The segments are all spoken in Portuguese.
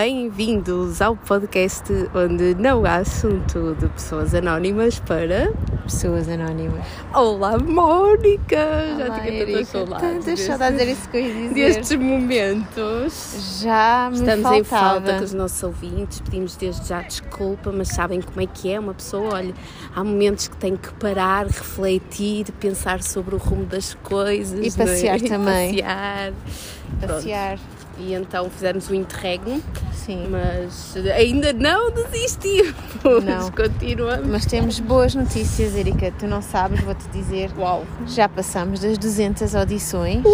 bem-vindos ao podcast onde não há assunto de pessoas anónimas para pessoas anónimas. Olá, Mónica! Olá, Já tinha tantas saudades. Tantas saudades, era isso que eu ia dizer. Destes momentos. Já me Estamos faltava. em falta com os nossos ouvintes, pedimos desde já desculpa, mas sabem como é que é uma pessoa? Olha, há momentos que tem que parar, refletir, pensar sobre o rumo das coisas. E é? passear E também. Passear. Pronto. Passear. E então fizemos o interregno, Sim. mas ainda não desistimos. Não. Continuamos. Mas temos boas notícias, Erika. Tu não sabes, vou-te dizer. Uau! Já passamos das 200 audições.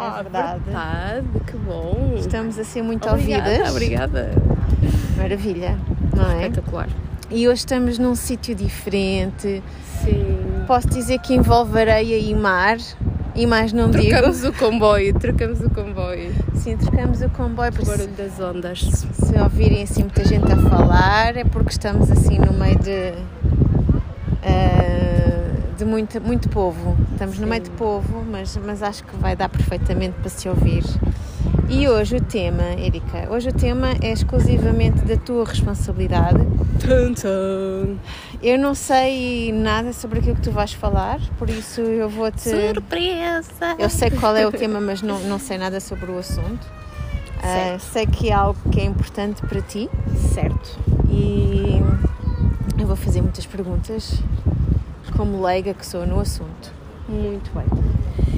É verdade. verdade, que bom. Estamos a ser muito obrigada, ouvidas. Obrigada. Maravilha, não é? Espetacular. E hoje estamos num sítio diferente. Sim. Posso dizer que envolve areia e mar. E mais não digo. Trocamos o comboio, trocamos o comboio. Sim, trocamos o comboio. Por barulho das ondas. se ouvirem assim muita gente a falar é porque estamos assim no meio de eh, de muito, muito povo estamos no meio de povo mas, mas acho que vai dar perfeitamente para se ouvir e hoje o tema, Erika hoje o tema é exclusivamente da tua responsabilidade Tum, tum. eu não sei nada sobre aquilo que tu vais falar por isso eu vou-te Surpresa! eu sei qual é o tema mas não, não sei nada sobre o assunto Certo. sei que é algo que é importante para ti Certo. e eu vou fazer muitas perguntas como leiga que sou no assunto. Muito bem.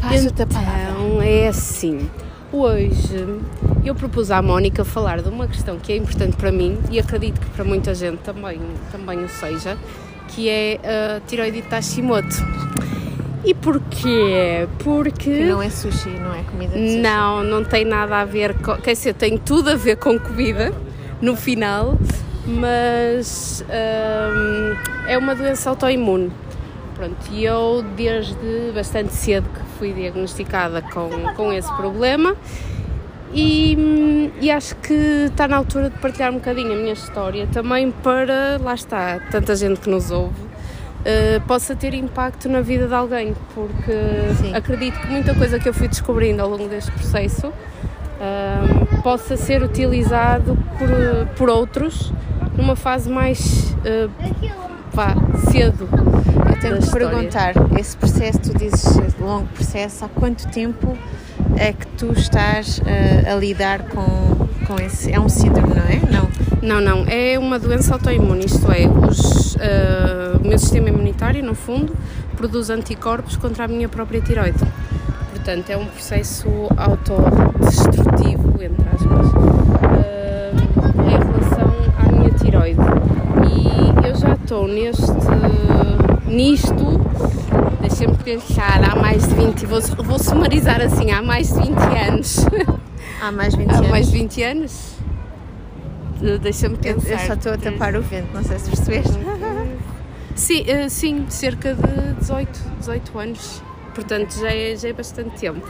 Passo-te a palavra. Então, é assim. Hoje eu propus à Mónica falar de uma questão que é importante para mim e acredito que para muita gente também, também o seja, que é a tiroidite de Hashimoto. E porquê? Porque... Que não é sushi, não é comida de sushi. Não, não tem nada a ver com. Quer dizer, tem tudo a ver com comida no final, mas hum, é uma doença autoimune. Pronto, e eu desde bastante cedo que fui diagnosticada com, com esse problema e, e acho que está na altura de partilhar um bocadinho a minha história também para, lá está, tanta gente que nos ouve, eh, possa ter impacto na vida de alguém, porque Sim. acredito que muita coisa que eu fui descobrindo ao longo deste processo hum, possa ser utilizado por, por outros numa fase mais vá, cedo. Tenho que história. perguntar, esse processo, tu dizes longo processo, há quanto tempo é que tu estás eh, a lidar com, com esse. É um síndrome, não é? Não. Não, não, é uma doença autoimune, isto é, os, eh, o meu sistema imunitário, no fundo, produz anticorpos contra a minha própria tiroide. Portanto, é um processo autodestrutivo, entre aspas, eh, em relação à minha tiroide. E eu já estou neste, nisto, deixem-me pensar, há mais de 20, vou, vou sumarizar assim, há mais de 20 anos. Há mais de 20 há anos. mais de 20 anos? Deixa-me Eu, pensar. eu só estou a tapar o vento, não sei se percebeste. Sim, eh, sim, cerca de 18, 18 anos. Portanto, já é, já é bastante tempo.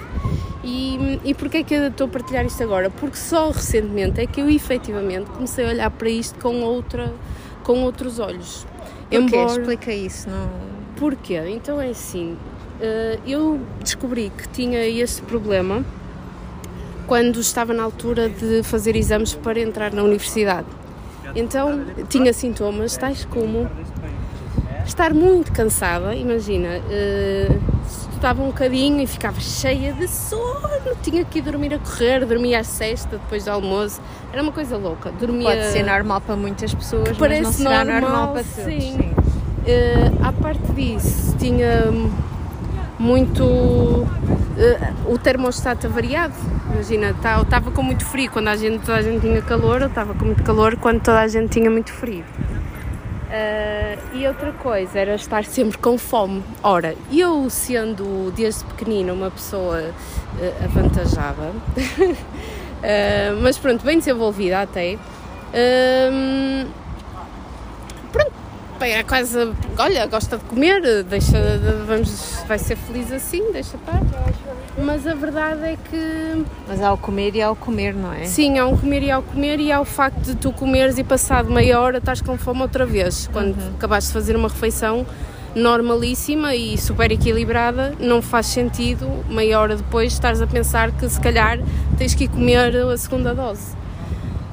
E, e porquê é que eu estou a partilhar isto agora? Porque só recentemente é que eu efetivamente comecei a olhar para isto com, outra, com outros olhos. Porquê? Explica isso. Não... Porquê? Então é assim, eh, eu descobri que tinha este problema quando estava na altura de fazer exames para entrar na universidade. Então tinha sintomas tais como estar muito cansada, imagina, estudava um bocadinho e ficava cheia de sono, tinha que ir dormir a correr, dormia às sexta depois do almoço, era uma coisa louca, dormia... Pode ser normal para muitas pessoas, mas Parece não será normal, normal, para todos. sim. Eh, à parte disso, tinha muito. eh, o termostato variado. Imagina, tá- estava com muito frio quando a gente, toda a gente tinha calor, eu estava com muito calor quando toda a gente tinha muito frio. Eh, e outra coisa era estar sempre com fome. Ora, eu sendo desde pequenina uma pessoa eh, avantajada, eh, mas pronto, bem desenvolvida até, bem, é quase, olha, gosta de comer, deixa, vamos, vai ser feliz assim, deixa estar. Mas a verdade é que Mas há o comer e há o comer, não é? sim, há um comer e há o comer e há o facto de tu comeres e passado meia hora estás com fome outra vez. Quando acabaste de fazer uma refeição normalíssima e super equilibrada, não faz sentido meia hora depois estares a pensar que se calhar tens que ir comer a segunda dose.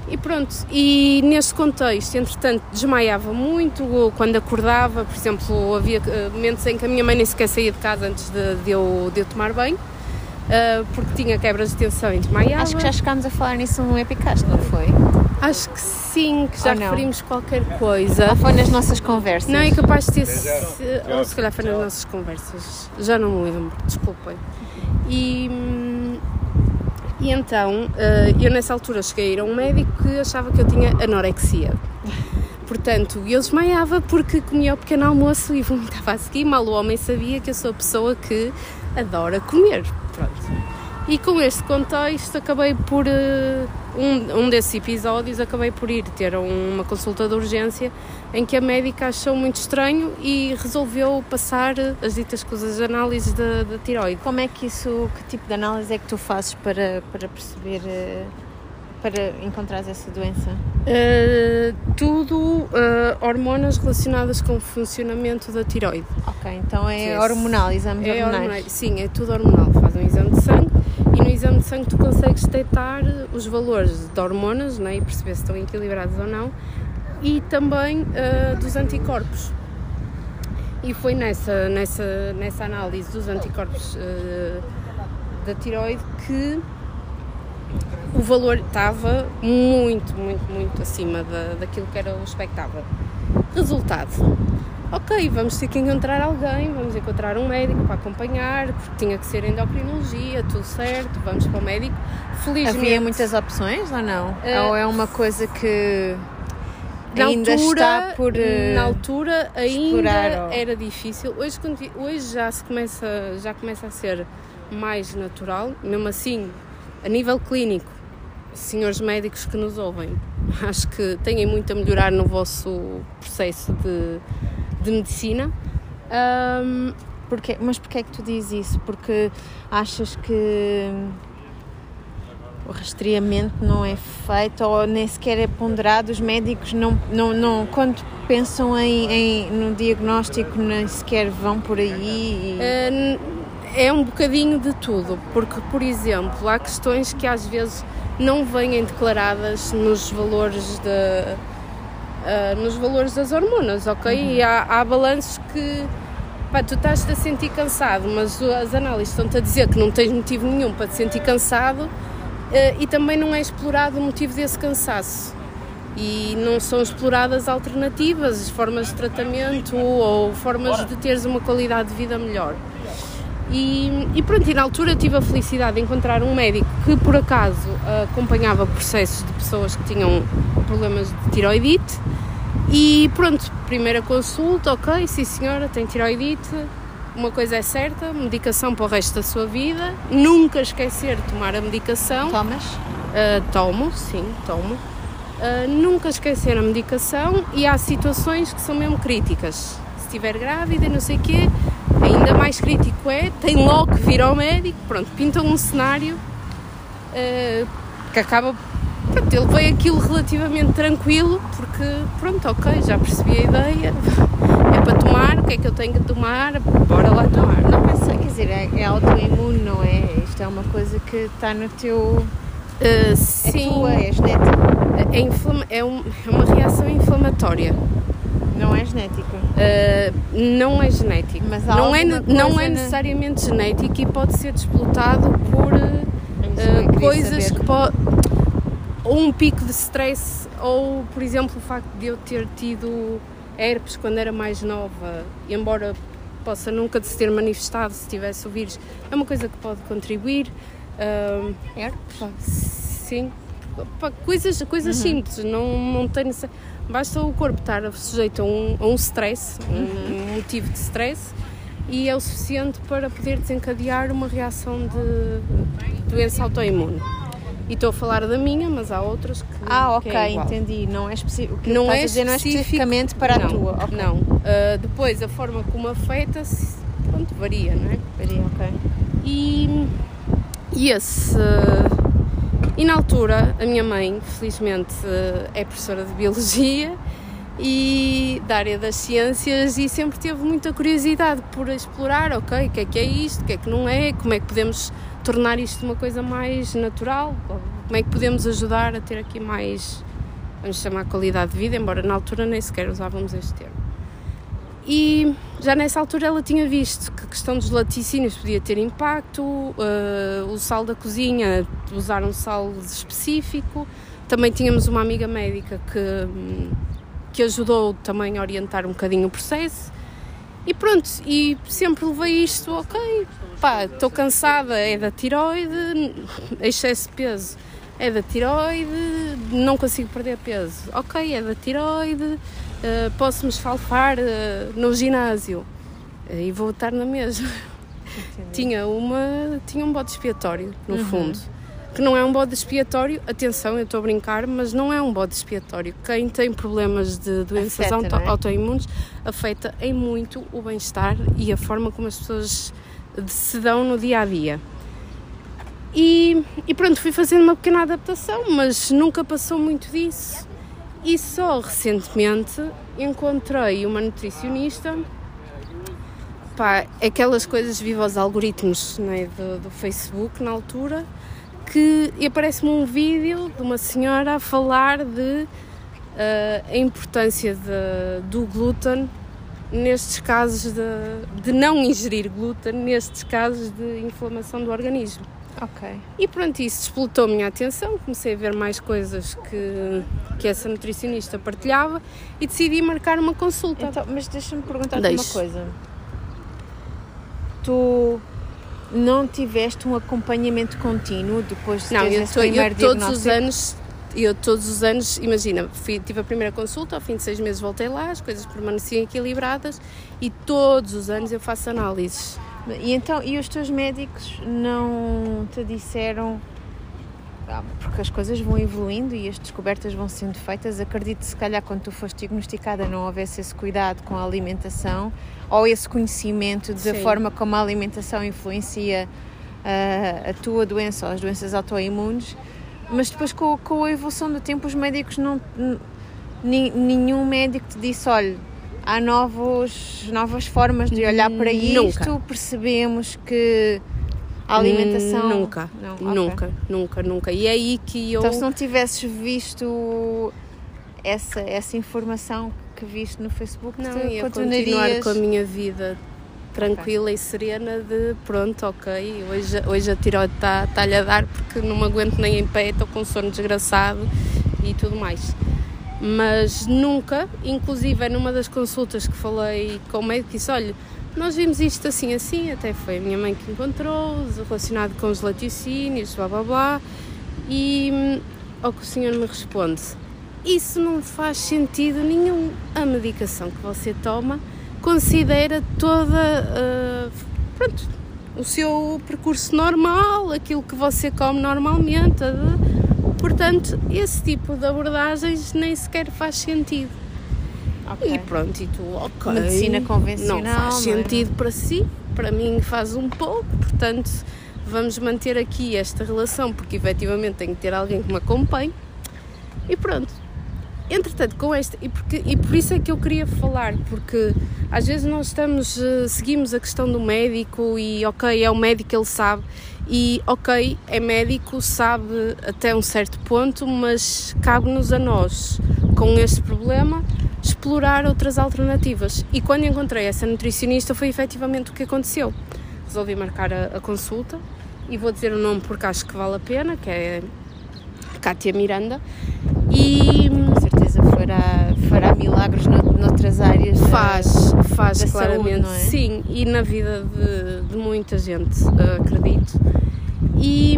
E pronto, e neste contexto, entretanto, desmaiava muito quando acordava, por exemplo, havia eh, momentos em que a minha mãe nem sequer saía de casa antes de, de, eu, de eu tomar banho, uh, porque tinha quebras de tensão e desmaiava. Acho que já chegámos a falar nisso no Epicast, não foi? Acho que sim, que já referimos qualquer coisa. Ou foi nas nossas conversas? Não, é capaz de ter. Se, ou se calhar foi nas nossas conversas. Já não me lembro, desculpem. E. E então, eh, eu nessa altura cheguei a ir a um médico que achava que eu tinha anorexia. Portanto, eu desmaiava porque comia o pequeno almoço e vomitava a seguir. Mal o homem sabia que eu sou a pessoa que adora comer. Pronto. E com este contexto acabei por, uh, um, um desses episódios, acabei por ir ter uma consulta de urgência em que a médica achou muito estranho e resolveu passar as ditas coisas de análise da, da tiroide. Como é que isso, que tipo de análise é que tu fazes para, para perceber, uh, para encontrar essa doença? Uh, tudo uh, hormonas relacionadas com o funcionamento da tiroide. Ok, então é Sim, hormonal, exames é hormonais? Hormonal, sim, é tudo hormonal. Faz um exame de sangue exame de sangue tu consegues detectar os valores de hormonas né, e perceber se estão equilibrados ou não e também uh, dos anticorpos. E foi nessa, nessa, nessa análise dos anticorpos uh, da tiroide que o valor estava muito, muito, muito acima da, daquilo que era o expectável. Resultado, ok, vamos ter que encontrar alguém, vamos encontrar um médico para acompanhar, porque tinha que ser endocrinologia, tudo certo, vamos para o médico. Felizmente. Havia muitas opções ou não? Uh, ou é uma coisa que ainda altura, está por uh, Na altura ainda era difícil. Hoje, hoje já se começa, já começa a ser mais natural, mesmo assim, a nível clínico, senhores médicos que nos ouvem, acho que têm muito a melhorar no vosso processo de de medicina. Um, porque, mas porquê é que tu dizes isso? Porque achas que o rastreamento não é feito ou nem sequer é ponderado, os médicos não, não, não quando pensam em, em no diagnóstico nem sequer vão por aí? E... É um bocadinho de tudo, porque, por exemplo, há questões que às vezes não vêm declaradas nos valores de uh, nos valores das hormonas, ok? Uhum. E há, há balanços que pá, tu estás-te a sentir cansado, mas as análises estão-te a dizer que não tens motivo nenhum para te sentir cansado uh, e também não é explorado o motivo desse cansaço. E não são exploradas alternativas, formas de tratamento ou formas de teres uma qualidade de vida melhor. E, e, pronto, e na altura tive a felicidade de encontrar um médico que por acaso acompanhava processos de pessoas que tinham problemas de tiroidite e pronto, primeira consulta, ok, sim senhora, tem tiroidite, uma coisa é certa, medicação para o resto da sua vida, nunca esquecer de tomar a medicação. Tomas? Uh, tomo, sim, tomo. Uh, nunca esquecer a medicação e há situações que são mesmo críticas. Se estiver grávida, não sei o quê, ainda mais crítico é, tem logo que vir ao médico, pronto, pintam um cenário uh, que acaba Pronto, ele veio aquilo relativamente tranquilo, porque pronto, ok, já percebi a ideia, é para tomar, o que é que eu tenho que tomar, bora lá tomar. Não pensa, quer dizer, é, é autoimune, não é? Isto é uma coisa que está no teu. Uh, sim. É tua, é genética. É, é, é uma reação inflamatória. Não é genético? Uh, não é genético. Mas não é, não é necessariamente genético e pode ser desplotado por uh, coisas saber. que podem ou um pico de stress, ou por exemplo o facto de eu ter tido herpes quando era mais nova, embora possa nunca se ter manifestado se tivesse o vírus, é uma coisa que pode contribuir. Uh, herpes? sim, coisas, coisas uhum. simples, não, não tem basta o corpo estar sujeito a um, a um stress, um motivo de stress e é o suficiente para poder desencadear uma reação de doença autoimune. E estou a falar da minha, mas há outras que. Ah, ok, que é entendi. Não é específico. Que não é, dizer não é especificamente para não, a tua. Okay. Não. Uh, depois, a forma como afeta, pronto, varia, não é? Varia, ok. E, e esse. E na altura, a minha mãe, felizmente, uh, é professora de biologia e da área das ciências e sempre teve muita curiosidade por explorar, ok, o que é que é isto, o que é que não é, como é que podemos tornar isto uma coisa mais natural? Como é que podemos ajudar a ter aqui mais vamos chamar qualidade de vida, embora na altura nem sequer usávamos este termo. E já nessa altura ela tinha visto que a questão dos laticínios podia ter impacto, uh, o sal da cozinha, usar um sal específico. Também tínhamos uma amiga médica que, que ajudou também a orientar um bocadinho o processo. E pronto, e sempre levei isto, ok, pá, estou cansada, é da tiroide, excesso de peso é da tiroide, não consigo perder peso. Ok, é da tiroide, uh, posso-me esfalfar uh, no ginásio uh, e vou estar na mesma. tinha, uma, tinha um bode expiatório, no uhum. fundo. Que não é um bode expiatório, atenção, eu estou a brincar, mas não é um bode expiatório. Quem tem problemas de doenças é? autoimunes afeta em muito o bem-estar e a forma como as pessoas se dão no dia a dia. E, e pronto, fui fazendo uma pequena adaptação, mas nunca passou muito disso. E só recentemente encontrei uma nutricionista, pá, aquelas coisas viva aos algoritmos né, do, do Facebook na altura, que aparece-me um vídeo de uma senhora a falar de uh, a importância de, do glúten nestes casos de, de não ingerir glúten, nestes casos de inflamação do organismo. Ok. E pronto, isso despolutou a minha atenção, comecei a ver mais coisas que, que essa nutricionista partilhava e decidi marcar uma consulta. Então, mas deixa-me perguntar-te uma coisa. Tu não tiveste um acompanhamento contínuo depois de não, teres eu, tô, eu todos os anos eu todos os anos, imagina, fui, tive a primeira consulta, ao fim de seis meses voltei lá, as coisas permaneciam equilibradas e todos os anos eu faço análises. E então, e os teus médicos não te disseram ah, porque as coisas vão evoluindo e as descobertas vão sendo feitas. Acredito se calhar quando tu foste diagnosticada não houvesse esse cuidado com a alimentação ou esse conhecimento da forma como a alimentação influencia uh, a tua doença ou as doenças autoimunes. Mas depois com, com a evolução do tempo os médicos não... Nenhum médico te disse, olha, há novos, novas formas de olhar para isto, nunca. percebemos que a alimentação. Nunca, não, okay. nunca, nunca, nunca. E é aí que eu. Então, se não tivesses visto essa, essa informação que viste no Facebook, não, ia continuar com a minha vida tranquila okay. e serena de pronto, ok, hoje, hoje a tiroide está-lhe tá a dar porque não me aguento nem em pé, estou com sono desgraçado e tudo mais mas nunca, inclusive é numa das consultas que falei com o médico, disse: olha, nós vimos isto assim, assim, até foi a minha mãe que encontrou, relacionado com os laticínios, blá blá blá, e hum, ao que o senhor me responde: isso não faz sentido nenhum. A medicação que você toma considera toda. Uh, pronto, o seu percurso normal, aquilo que você come normalmente. Uh, Portanto, esse tipo de abordagens nem sequer faz sentido. Okay. E pronto, e tu, ok. Medicina convencional. Não faz é? sentido para si, para mim faz um pouco, portanto, vamos manter aqui esta relação, porque efetivamente tem que ter alguém que me acompanhe. E pronto. Entretanto, com esta, e, porque, e por isso é que eu queria falar, porque às vezes nós estamos, eh, seguimos a questão do médico e ok, é o médico, ele sabe, e ok, é médico, sabe até um certo ponto, mas cabe-nos a nós, com este problema, explorar outras alternativas. E quando encontrei essa nutricionista foi efetivamente o que aconteceu. Resolvi marcar a, a consulta e vou dizer o nome porque acho que vale a pena, que é Kátia Miranda. E com certeza fará, fará milagres noutras áreas. Faz, faz da claramente, saúde, é? sim, e na vida de, de muita gente, acredito. E,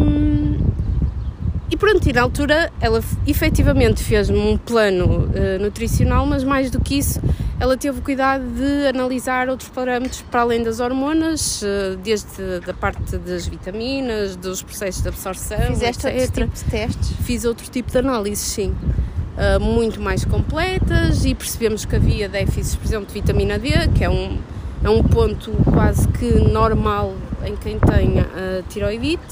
e pronto, e na altura ela efetivamente fez-me um plano uh, nutricional, mas mais do que isso, ela teve o cuidado de analisar outros parâmetros para além das hormonas, uh, desde da parte das vitaminas, dos processos de absorção. Fizeste etc. outro tipo de testes? Fiz outro tipo de análise, sim. Uh, muito mais completas e percebemos que havia déficits, por exemplo, de vitamina D, que é um, é um ponto quase que normal em quem tenha a tiroidite,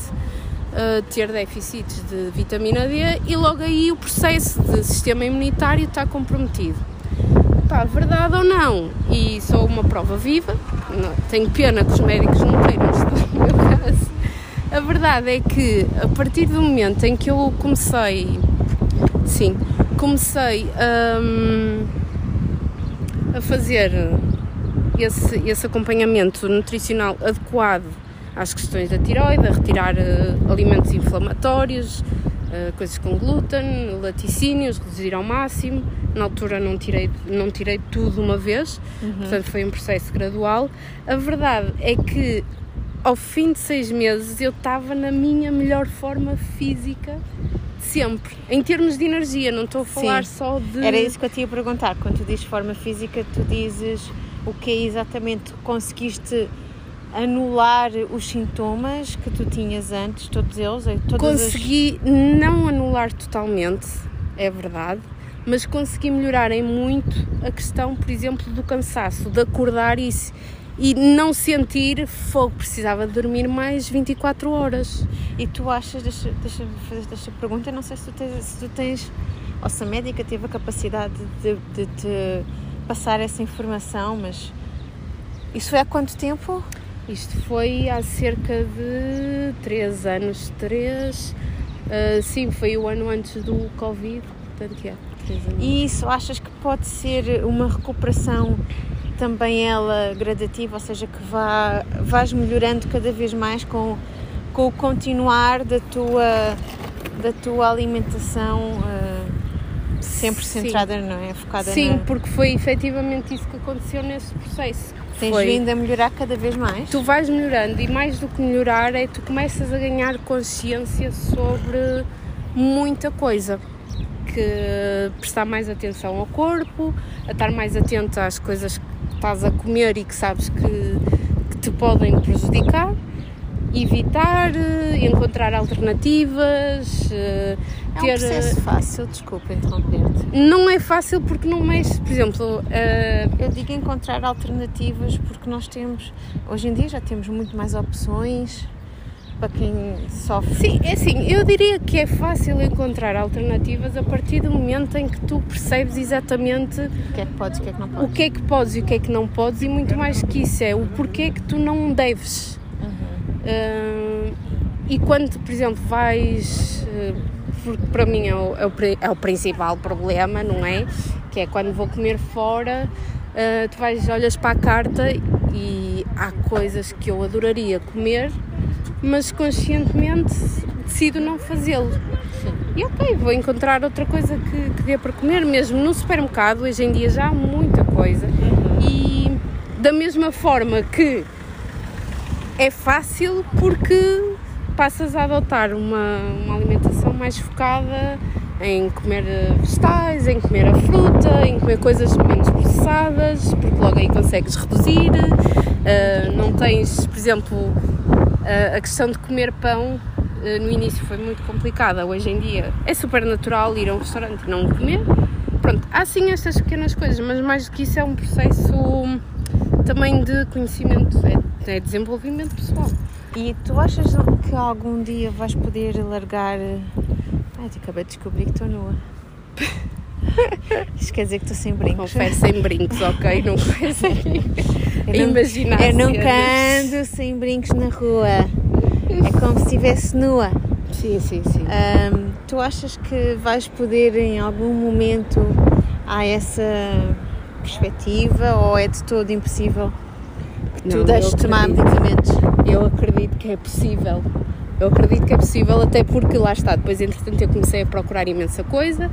uh, ter déficits de vitamina D e logo aí o processo de sistema imunitário está comprometido. Pá, verdade ou não, e sou uma prova viva, não, tenho pena que os médicos não queiram estudar no meu caso. A verdade é que a partir do momento em que eu comecei Sim, comecei hum, a fazer esse, esse acompanhamento nutricional adequado às questões da tiroide, a retirar uh, alimentos inflamatórios, uh, coisas com glúten, laticínios, reduzir ao máximo. Na altura não tirei, não tirei tudo uma vez, uhum. portanto foi um processo gradual. A verdade é que ao fim de seis meses eu estava na minha melhor forma física sempre, em termos de energia, não estou a falar Sim. só de. Era isso que eu te ia perguntar. Quando tu dizes forma física, tu dizes o que é exatamente conseguiste anular os sintomas que tu tinhas antes, todos eles? Consegui as... não anular totalmente, é verdade, mas consegui melhorar em muito a questão, por exemplo, do cansaço, de acordar e, e não sentir fogo, precisava de dormir mais 24 horas. E tu achas, deixa, deixa fazer esta pergunta, não sei se tu tens, se tu tens ou se a médica teve a capacidade de, de, passar essa informação, mas isso foi há quanto tempo? Isto foi há cerca de 3 anos, 3, uh, sim, foi o ano antes do Covid, portanto, é, E isso achas que pode ser uma recuperação também ela gradativa, ou seja, que vá, vais melhorando cada vez mais com, com o continuar da tua, da tua alimentação uh, sempre centrada, Sim. não é? Focada Sim, na... porque foi efetivamente isso que aconteceu nesse processo Tens foi. vindo a melhorar cada vez mais? Tu vais melhorando e mais do que melhorar é tu começas a ganhar consciência sobre muita coisa. Que prestar mais atenção ao corpo, a estar mais atento às coisas que estás a comer e que sabes que, que te podem prejudicar evitar, encontrar alternativas. É um ter... processo fácil, desculpa interromper-te. Não é fácil porque não mexe, por exemplo. Uh... Eu digo encontrar alternativas porque nós temos, hoje em dia já temos muito mais opções para quem sofre. Sim, é assim, eu diria que é fácil encontrar alternativas a partir do momento em que tu percebes exatamente o que é que podes e o que é que não podes. O que é que podes e o que é que não podes e muito mais que isso é o porquê que tu não deves Uh, e quando, por exemplo, vais. Uh, porque para mim é o, é, o, é o, principal problema, não é? Que é quando vou comer fora, uh, tu vais, olhas para a carta e há coisas que eu adoraria comer, mas conscientemente decido não fazê-lo. E ok, vou encontrar outra coisa que, que dê para comer, mesmo no supermercado, hoje em dia já há muita coisa. E da mesma forma que é fácil porque passas a adotar uma, uma alimentação mais focada em comer vegetais, em comer a fruta, em comer coisas menos processadas, porque logo aí consegues reduzir. Uh, não tens, por exemplo, a questão de comer pão. Uh, no início foi muito complicada, hoje em dia é super natural ir a um restaurante e não comer. Pronto, há sim estas pequenas coisas, mas mais do que isso é um processo também de conhecimento, é, é desenvolvimento pessoal. E tu achas que algum dia vais poder largar. Ai, acabei de descobrir que estou nua. Isto quer dizer que estou sem brincos. Confere sem brincos, ok? Não brincos. Imaginar. Eu nunca ando sem brincos na rua. É como se estivesse nua. Sim, sim, sim. Um, tu achas que vais poder em algum momento a essa perspectiva ou é de todo impossível que tu deixes de tomar medicamentos? Eu acredito que é possível. Eu acredito que é possível, até porque lá está, depois entretanto eu comecei a procurar imensa coisa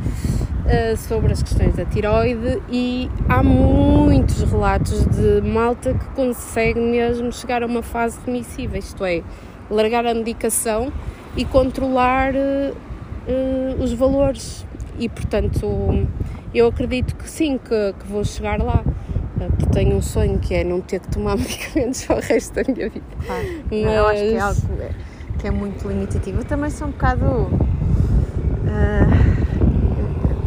uh, sobre as questões da tiroide e há muitos relatos de malta que consegue mesmo chegar a uma fase remissiva, isto é, largar a medicação e controlar uh, os valores e portanto eu acredito que sim, que, que vou chegar lá porque tenho um sonho que é não ter que tomar medicamentos para o resto da minha vida. Claro. Mas... Eu acho que é algo que é muito limitativo. Eu também sou um bocado. Uh,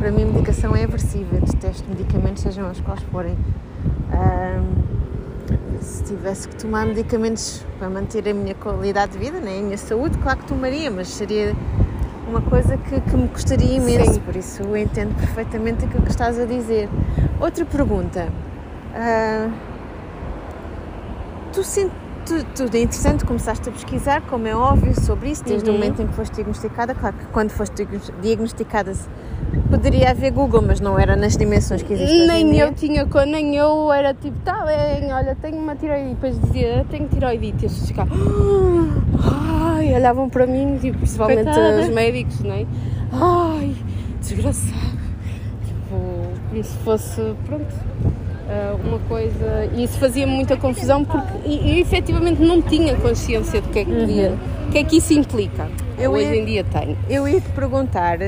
para mim, a medicação é aversiva. Eu detesto medicamentos, sejam os quais forem. Uh, se tivesse que tomar medicamentos para manter a minha qualidade de vida, né? a minha saúde, claro que tomaria, mas seria uma coisa que, que me custaria imenso, Sim. por isso eu entendo perfeitamente aquilo que estás a dizer. Outra pergunta. Uh, tu sentes tudo é interessante, começaste a pesquisar, como é óbvio, sobre isso, desde uhum. o momento em que foste diagnosticada. Claro que quando foste diagnosticada poderia haver Google, mas não era nas dimensões que existem. Nem eu tinha, nem eu era tipo, tá bem, olha, tenho uma tiroidite. E depois dizia, tenho tiroidite. E as pessoas ficavam, ai, olhavam para mim, tipo, principalmente Coitada. os médicos, não é? Ai, desgraçado. Tipo, como se fosse, pronto, eh, uma coisa. E isso fazia muita confusão porque eu efetivamente não tinha consciência do que é que podia, uhum. o que é que isso implica. Eu Hoje ia, em dia tenho. Eu ia te perguntar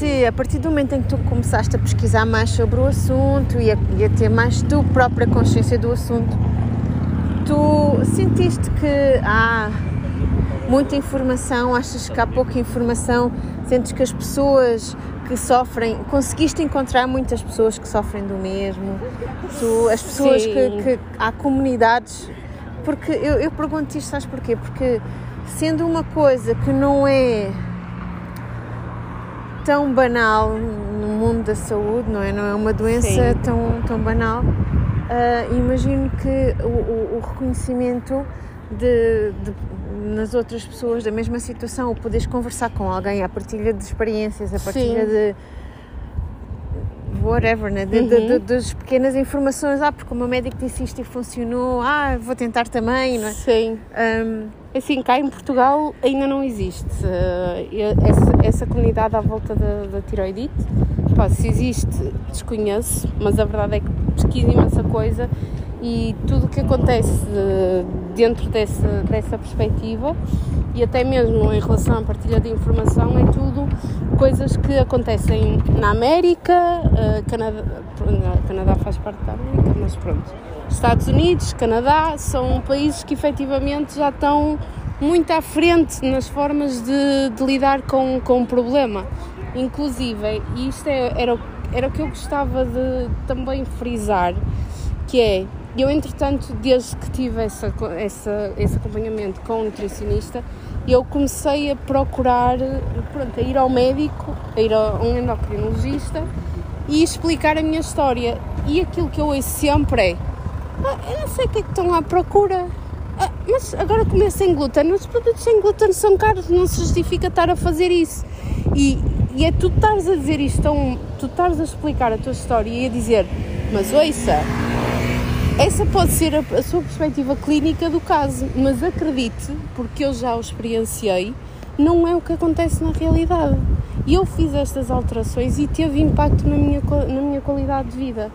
se a partir do momento em que tu começaste a pesquisar mais sobre o assunto e a, e a ter mais tu própria consciência do assunto, tu sentiste que há muita informação, achas que há pouca informação, sentes que as pessoas que sofrem, conseguiste encontrar muitas pessoas que sofrem do mesmo, tu, as pessoas que, que, há comunidades, porque eu, eu pergunto isto, sabes porquê? Porque sendo uma coisa que não é tão banal no mundo da saúde, não é? Não é uma doença tão, tão banal. Uh, imagino que o, o, o reconhecimento de, de, nas outras pessoas da mesma situação, o poderes conversar com alguém, a partilha de experiências, a partilha Sim. de whatever, né? De, uhum. de, das pequenas informações, ah, porque o meu médico disse isto e funcionou, ah, vou tentar também, não é? Sim. Um, assim, cá em Portugal ainda não existe uh, essa, essa comunidade à volta da, da tiroidite. Pá, se existe, desconheço, mas a verdade é que pesquiso imensa coisa e tudo o que acontece dentro dessa, dessa perspectiva e até mesmo em relação à partilha de informação é tudo coisas que acontecem na América, uh, Canadá, Canadá faz parte da América, mas pronto. Estados Unidos, Canadá são países que efetivamente já estão muito à frente nas formas de, de lidar com, com o problema. Inclusive, e isto é, era, era o que eu gostava de também frisar, que é eu, entretanto, desde que tive essa, essa, esse acompanhamento com o nutricionista, eu comecei a procurar, pronto, a ir ao médico, a ir a um endocrinologista e explicar a minha história. E aquilo que eu ouço sempre é: ah, eu não sei o que é que estão à procura. Ah, mas agora comer sem glúten, os produtos sem glúten são caros, não se justifica estar a fazer isso. E, e é tu estares a dizer isto, tu estares a explicar a tua história e a dizer, mas ouça, essa pode ser a, a, sua perspectiva clínica do caso, mas acredite, porque eu já o experienciei, não é o que acontece na realidade. E eu fiz estas alterações e teve impacto na minha, na minha qualidade de vida.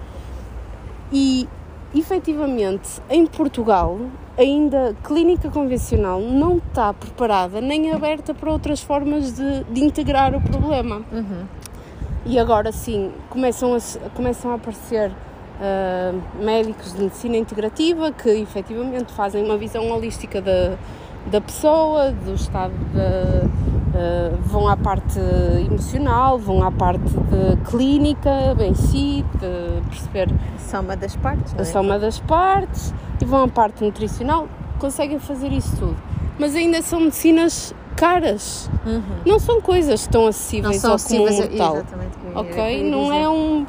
E efetivamente, em Portugal, ainda clínica convencional não está preparada nem aberta para outras formas de, de integrar o problema. Uhum. E agora sim, começam a, começam a aparecer uh, médicos de medicina integrativa que efetivamente fazem uma visão holística da, da pessoa, do estado uh, vão à parte emocional, vão à parte de clínica em si, de perceber a soma das partes, a é? soma das partes e vão à parte nutricional, conseguem fazer isso tudo. Mas ainda são medicinas caras. Uhum. Não são coisas tão acessíveis não ao comum mortal. Exatamente, ok? Não é um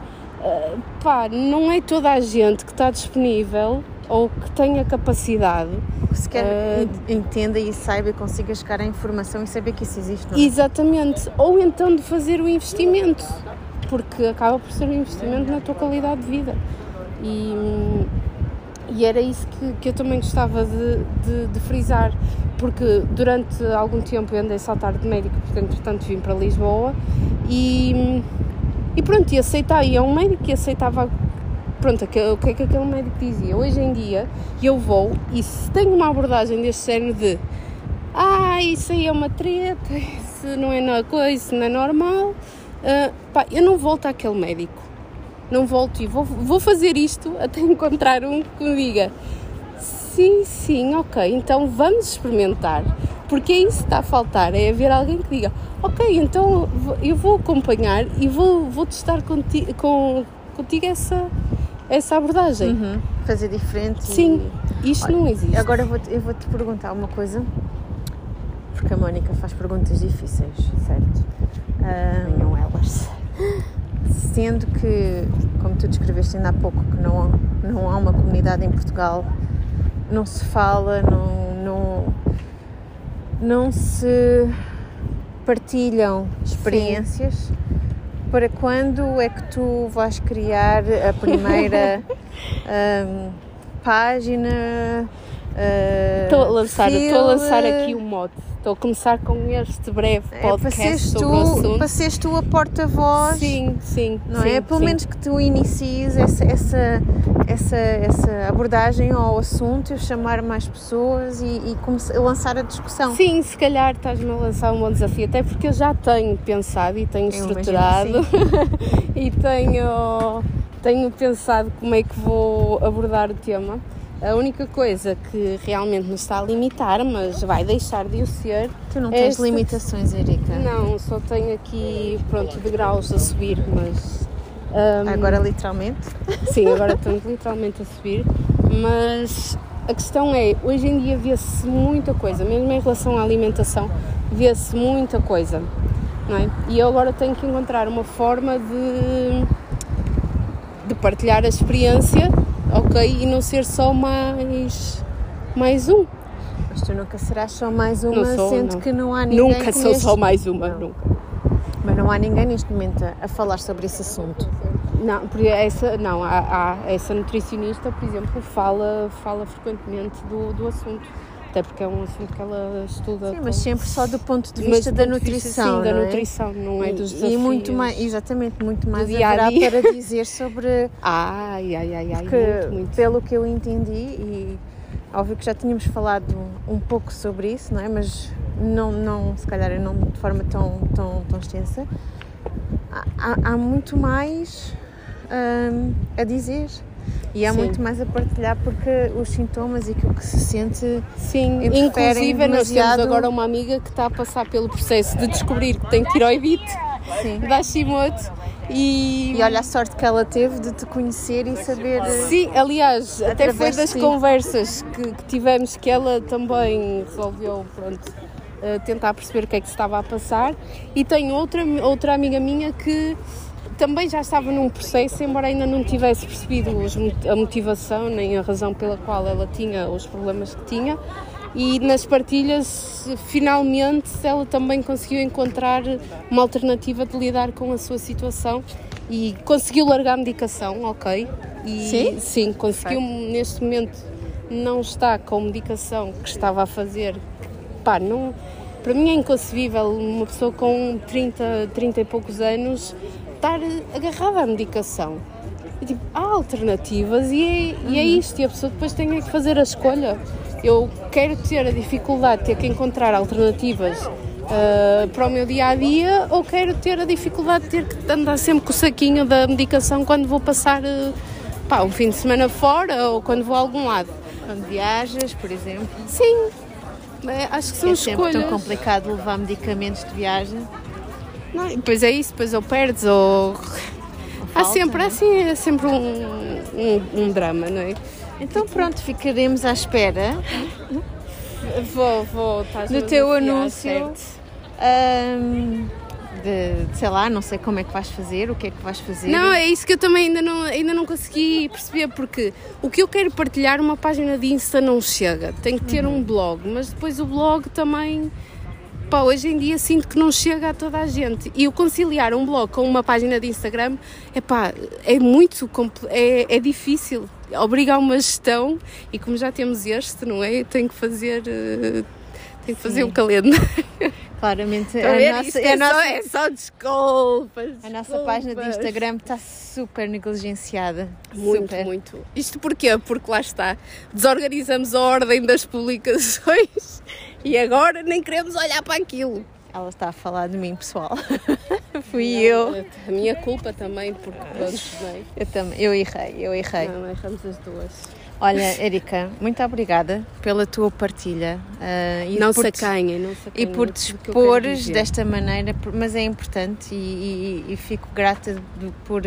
uh, pá, não é toda a gente que está disponível ou que tenha capacidade. Se quer uh, entenda e saiba e consiga chegar à informação e saber que isso existe. Não é? Exatamente. Ou então de fazer o investimento, porque acaba por ser um investimento na tua qualidade de vida. E, e era isso que, que eu também gostava de, de, de, frisar, porque durante algum tempo eu andei a saltar de médico, porque entretanto vim para Lisboa e e pronto, e aceitava, e é um médico que aceitava pronto, o que é que aquele médico dizia? Hoje em dia eu vou e se tenho uma abordagem deste género de ah, isso aí é uma treta, isso não é uma coisa, isso não é normal, uh, pá, eu não volto àquele médico. Não volto e vou, vou fazer isto até encontrar um que me diga sim, sim, ok, então vamos experimentar. Porque é isso que está a faltar, é haver alguém que diga ok, então eu vou acompanhar e vou, vou testar contigo, com, contigo essa, essa abordagem. Uhum. Fazer diferente. Sim, e... isto Olha, não existe. Agora eu vou-te vou -te perguntar uma coisa, porque a Mónica faz perguntas difíceis, certo? Não elas. Sendo que, como tu descreveste ainda há pouco, que não, não há uma comunidade em Portugal, não se fala, não, não, se partilham experiências. Para quando é que tu vais criar a primeira um, página? Estou a lançar, estou a lançar aqui o um mote. Estou a começar com este breve podcast é, sobre tu, o assunto. Para seres tu a porta-voz. Sim, sim. Não sim, é? Pelo sim. menos que tu inicies essa, essa, essa, essa abordagem ao assunto, chamar mais pessoas e, e começar, lançar a discussão. Sim, se calhar estás-me a lançar um bom desafio, até porque eu já tenho pensado e tenho eu estruturado e tenho, tenho pensado como é que vou abordar o tema. A única coisa que realmente nos está a limitar, mas vai deixar de o ser. Tu não tens é limitações, Erika? Não, só tenho aqui, pronto, degraus a subir, mas. Um, agora literalmente? Sim, agora estamos literalmente a subir, mas a questão é, hoje em dia vê-se muita coisa, mesmo em relação à alimentação, vê-se muita coisa, não é? E eu agora tenho que encontrar uma forma de, de partilhar a experiência ok? E não ser só mais, mais um. Mas tu nunca serás só mais uma, sou, sendo não. que não há ninguém. Nunca sou só mais uma, não. nunca. Mas não há ninguém neste momento a falar sobre esse assunto. Não, porque essa, não há, há, essa nutricionista, por exemplo, fala, fala frequentemente do, do assunto até porque é um assunto que ela estuda. Sim, mas sempre só do ponto de vista da nutrição. Sim, da é? nutrição, não é dos desafios. E muito mais, exatamente, muito mais haverá para dizer sobre. Ai, ai, ai, ai, porque, muito, muito. Pelo que eu entendi, e óbvio que já tínhamos falado um pouco sobre isso, não é? Mas não, não se calhar não de forma tão, tão, tão extensa. Há, há muito mais hum, a dizer e há Sim. muito mais a partilhar porque os sintomas e aquilo que se sente. Sim, inclusive demasiado... nós temos agora uma amiga que está a passar pelo processo de descobrir que tem tiroidite Sim. da Hashimoto. E... e olha a sorte que ela teve de te conhecer e saber. Sim, aliás, até foi das conversas que, que, tivemos que ela também resolveu pronto, tentar perceber o que é que se estava a passar. E tenho outra, outra amiga minha que também já estava num processo, embora ainda não tivesse percebido a motivação nem a razão pela qual ela tinha os problemas que tinha. E nas partilhas, finalmente, ela também conseguiu encontrar uma alternativa de lidar com a sua situação e conseguiu largar a medicação, ok? E, sim? Sim, conseguiu neste momento não está com a medicação que estava a fazer. Pá, não, para mim é inconcebível uma pessoa com 30, 30 e poucos anos estar agarrada à medicação. E, tipo, há alternativas e é, e é uhum. isto, e a pessoa depois tem que fazer a escolha. Eu quero ter a dificuldade de ter que encontrar alternativas uh, para o meu dia a dia ou quero ter a dificuldade de ter que andar sempre com o saquinho da medicação quando vou passar uh, pá, um fim de semana fora ou quando vou a algum lado. Quando viajas, por exemplo? Sempre, é, acho que são é escolhas. sempre tão complicado levar medicamentos de viagem. Não, depois é isso, depois ou perdes ou. Há sempre, é? assim, é sempre um, um, um, drama, não é? Então pronto, ficaremos à espera. Vou, vou, estás do teu anúncio. Um, de, sei lá, não sei como é que vais fazer, o que é que vais fazer. Não, é isso que eu também ainda não, ainda não consegui perceber, porque o que eu quero partilhar, uma página de Insta não chega. Tem que ter uhum. um blog, mas depois o blog também pá, hoje em dia sinto que não chega a toda a gente. E o conciliar um blog com uma página de Instagram epá, é muito é, é difícil. Obriga a uma gestão e como já temos este, não é? Tenho que fazer. Uh, tenho que fazer Sim. um calendário. Claramente, a nossa, é, nossa, só, é só desculpas. A nossa página de Instagram está super negligenciada. Muito, super. muito. Isto porquê? Porque lá está, desorganizamos a ordem das publicações e agora nem queremos olhar para aquilo. Ela está a falar de mim, pessoal. Fui não, eu. A minha culpa também, porque é? Eu também, eu errei, eu errei. Não, erramos as duas. Olha, Erika, muito obrigada pela tua partilha. Uh, e não se acanhem, não se E por te expores desta maneira, mas é importante e, e, e fico grata por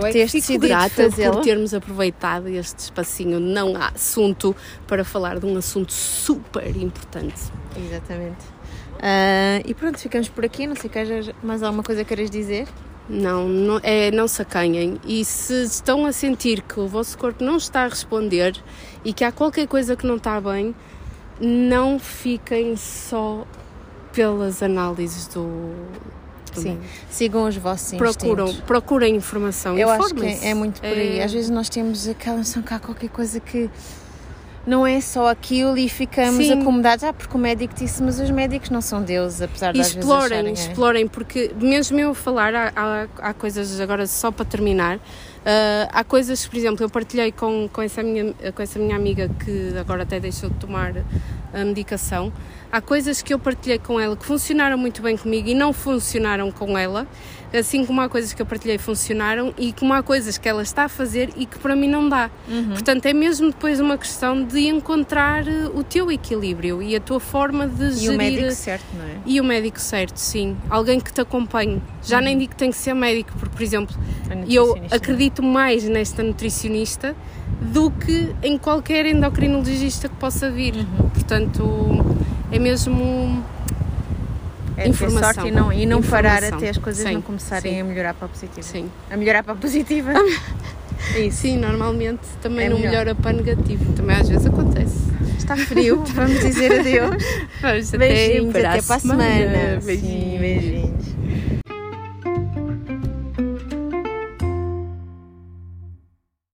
por eu teres é sido grata por termos aproveitado este espacinho não há assunto para falar de um assunto super importante. Exatamente. Uh, e pronto, ficamos por aqui. Não sei se mais alguma coisa queres dizer. Não, não, é, não se acanhem. E se estão a sentir que o vosso corpo não está a responder e que há qualquer coisa que não está bem, não fiquem só pelas análises do. Sim, sigam os vossos procuram, instintos. procurem informação. Eu acho que é, é muito por aí. É- Às vezes nós temos aquela noção que há qualquer coisa que não é só aquilo e ficamos Sim. acomodados. Ah, porque o médico disse, mas os médicos não são deuses, apesar de às vezes explorem, acharem, é. explorem, porque mesmo eu falar, há, há, há coisas, agora só para terminar, ah, há coisas, por exemplo, eu partilhei com, com, essa minha, com essa minha amiga que agora até deixou de tomar a medicação, há coisas que eu partilhei com ela que funcionaram muito bem comigo e não funcionaram com ela, assim como há coisas que eu partilhei funcionaram e como há coisas que ela está a fazer e que para mim não dá. Uhum. Portanto, é mesmo depois uma questão de encontrar eh, o teu equilíbrio e a tua forma de E gerir... o médico certo, não é? E o médico certo, sim. Alguém que te acompanhe. Já nem digo que tem que ser médico, porque, por exemplo, eu nutricionista. Acredito mais nesta nutricionista do que em qualquer endocrinologista que possa vir. Uhum. Portanto, é mesmo. É ter informação. sorte e não, e não parar Informação. até as coisas Sim, não começarem sim. a melhorar para a positiva. Sim. A melhorar para a positiva. Isso. Sim, normalmente também É não melhor. melhora para negativo. Também às vezes acontece. Está frio, vamos dizer adeus. Mas Beijinhos, até para a semana. Beijinhos. Sim, beijinhos.